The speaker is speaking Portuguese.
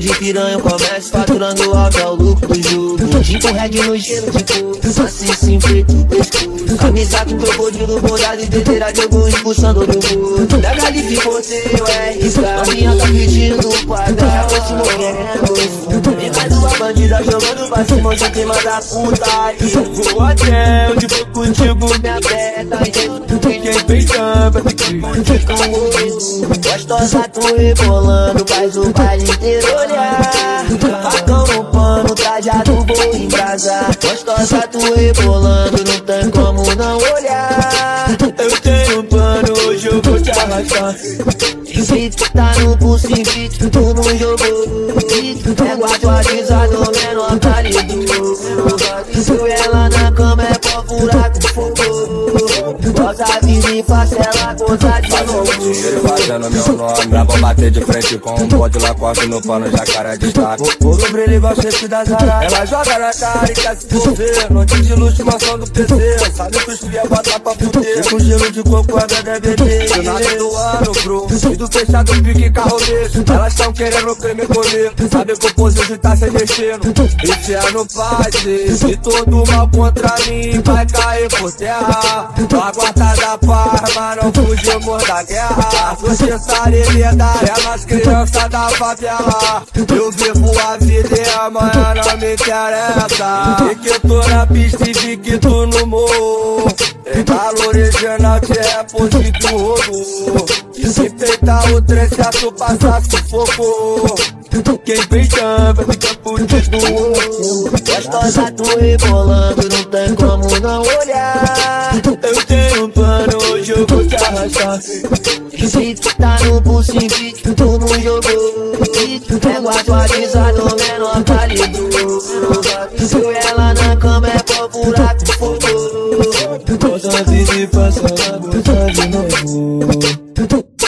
de piranha, comércio faturando alto é o lucro do jogo. Tipo reggae no gelo de coco, assim sim feito pescoço. Camisa com crocodilo, bordado e dedeira de algum expulsando do mundo. Da Galife você é riscar, minha tá pedindo quadrado, esse morrendo. E mais uma bandida jogando pra cima de clima da puta. Vou até onde vou contigo, minha beta. Quem vem tampa, tem que curtir com o Gostosa, tô rebolando, faz o baile inteiro olhar. Facão no pano, trajado, vou embrasar. Gostosa, tô rebolando, não tem como não olhar. Eu tenho plano, hoje eu vou te arrastar. Invito, tá no pulso, invito, tu não jogou. Pego atualizado, menor calibre. Se ela na cama é pra furar com fogo. Gosta vida e faça ela gozar de novo. Ele fazendo meu nome Pra bom bater de frente com um bode Lacoste no pano, jacaré destaque Ouro brilho igual chefe da Zara Ela joga na cara e quer se envolver Noite de luxo, mansão do PC Sabe que os cria bota pra fuder. Com gelo de coco, é bebê. Do nada do ano, bro. E do fechado, pique carro mesmo Elas tão querendo creme comer. Sabe que o pose tá se mexendo. Esse ano passe E todo mal contra mim vai cair por terra. A da paz, mas não fugimos da guerra. E liberdade é nós crianças da favela. Eu vivo a vida e amanhã não me interessa. E que tô na pista e vi que tu no morro. Galo original te reposito o rodo E se peitar o trem certo passar sufoco. Quem vem tampa fica fudido. Gostosa, tô rebolando, não tem como não olhar. Eu jogo te arrastar Se tá no pulso em vídeo, tu não jogou Pego é atualizado, menor tá válido Se ela na cama é pó buraco, fodou Tô sozinho e passando, tá de novo